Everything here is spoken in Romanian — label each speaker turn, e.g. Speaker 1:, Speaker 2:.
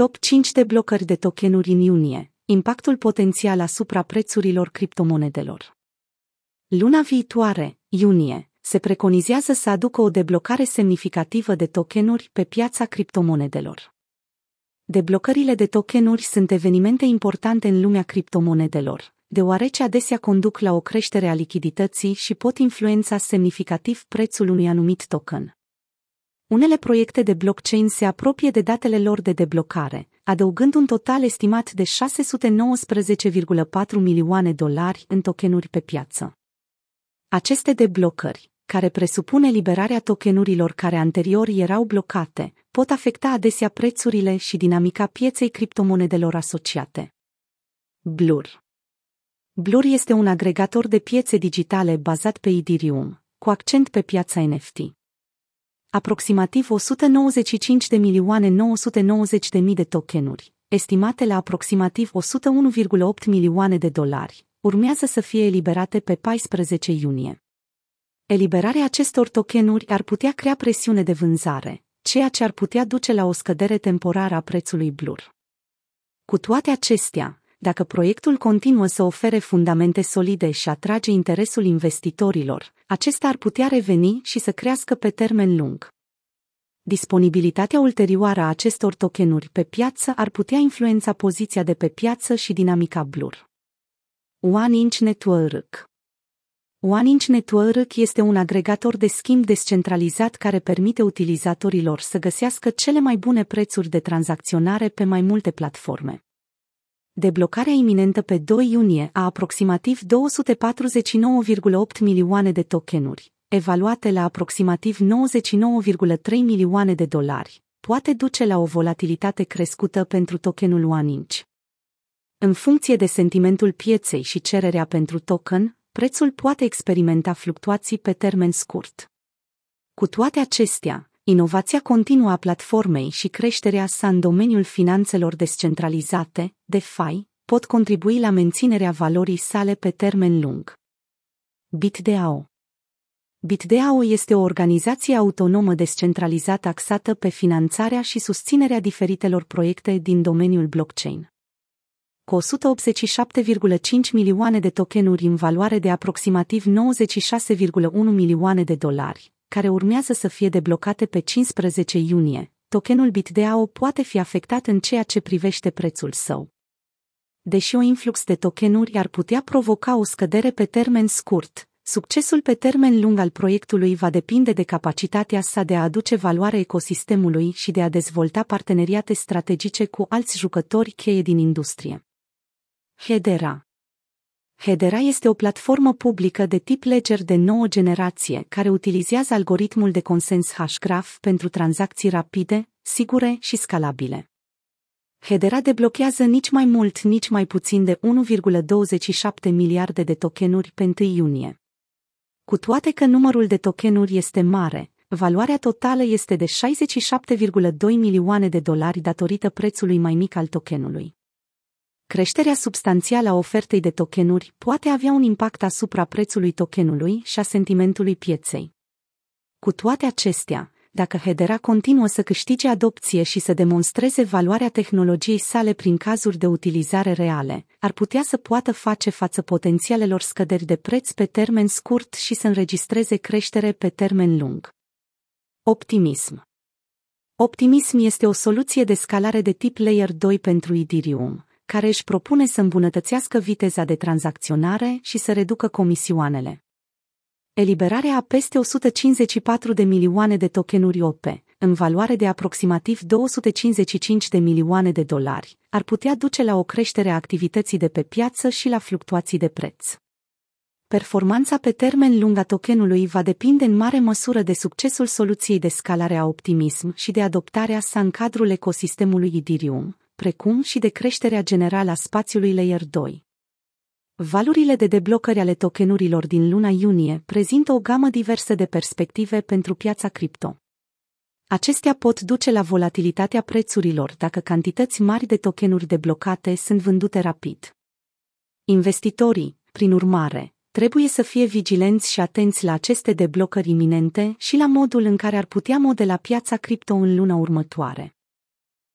Speaker 1: Top 5 de blocări de tokenuri în iunie, impactul potențial asupra prețurilor criptomonedelor. Luna viitoare, iunie, se preconizează să aducă o deblocare semnificativă de tokenuri pe piața criptomonedelor. Deblocările de tokenuri sunt evenimente importante în lumea criptomonedelor, deoarece adesea conduc la o creștere a lichidității și pot influența semnificativ prețul unui anumit token. Unele proiecte de blockchain se apropie de datele lor de deblocare, adăugând un total estimat de 619,4 milioane dolari în tokenuri pe piață. Aceste deblocări, care presupune liberarea tokenurilor care anterior erau blocate, pot afecta adesea prețurile și dinamica pieței criptomonedelor asociate. Blur Blur este un agregator de piețe digitale bazat pe Ethereum, cu accent pe piața NFT aproximativ 195 de milioane 990 de mii de tokenuri, estimate la aproximativ 101,8 milioane de dolari, urmează să fie eliberate pe 14 iunie. Eliberarea acestor tokenuri ar putea crea presiune de vânzare, ceea ce ar putea duce la o scădere temporară a prețului Blur. Cu toate acestea, dacă proiectul continuă să ofere fundamente solide și atrage interesul investitorilor, acesta ar putea reveni și să crească pe termen lung. Disponibilitatea ulterioară a acestor tokenuri pe piață ar putea influența poziția de pe piață și dinamica Blur. One Inch Network One Inch Network este un agregator de schimb descentralizat care permite utilizatorilor să găsească cele mai bune prețuri de tranzacționare pe mai multe platforme. Deblocarea iminentă pe 2 iunie a aproximativ 249,8 milioane de tokenuri, evaluate la aproximativ 99,3 milioane de dolari, poate duce la o volatilitate crescută pentru tokenul One Inch. În funcție de sentimentul pieței și cererea pentru token, prețul poate experimenta fluctuații pe termen scurt. Cu toate acestea, inovația continuă a platformei și creșterea sa în domeniul finanțelor descentralizate, DeFi, pot contribui la menținerea valorii sale pe termen lung. BitDAO BitDAO este o organizație autonomă descentralizată axată pe finanțarea și susținerea diferitelor proiecte din domeniul blockchain. Cu 187,5 milioane de tokenuri în valoare de aproximativ 96,1 milioane de dolari, care urmează să fie deblocate pe 15 iunie, tokenul BitDAO poate fi afectat în ceea ce privește prețul său. Deși o influx de tokenuri ar putea provoca o scădere pe termen scurt, succesul pe termen lung al proiectului va depinde de capacitatea sa de a aduce valoare ecosistemului și de a dezvolta parteneriate strategice cu alți jucători cheie din industrie. Hedera Hedera este o platformă publică de tip ledger de nouă generație care utilizează algoritmul de consens Hashgraph pentru tranzacții rapide, sigure și scalabile. Hedera deblochează nici mai mult, nici mai puțin de 1,27 miliarde de tokenuri pe 1 iunie. Cu toate că numărul de tokenuri este mare, valoarea totală este de 67,2 milioane de dolari datorită prețului mai mic al tokenului. Creșterea substanțială a ofertei de tokenuri poate avea un impact asupra prețului tokenului și a sentimentului pieței. Cu toate acestea, dacă Hedera continuă să câștige adopție și să demonstreze valoarea tehnologiei sale prin cazuri de utilizare reale, ar putea să poată face față potențialelor scăderi de preț pe termen scurt și să înregistreze creștere pe termen lung. Optimism Optimism este o soluție de scalare de tip Layer 2 pentru Ethereum, care își propune să îmbunătățească viteza de tranzacționare și să reducă comisioanele. Eliberarea a peste 154 de milioane de tokenuri OP, în valoare de aproximativ 255 de milioane de dolari, ar putea duce la o creștere a activității de pe piață și la fluctuații de preț. Performanța pe termen lung a tokenului va depinde în mare măsură de succesul soluției de scalare a optimism și de adoptarea sa în cadrul ecosistemului Ethereum, precum și de creșterea generală a spațiului Layer 2. Valurile de deblocări ale tokenurilor din luna iunie prezintă o gamă diversă de perspective pentru piața cripto. Acestea pot duce la volatilitatea prețurilor dacă cantități mari de tokenuri deblocate sunt vândute rapid. Investitorii, prin urmare, trebuie să fie vigilenți și atenți la aceste deblocări iminente și la modul în care ar putea modela piața cripto în luna următoare.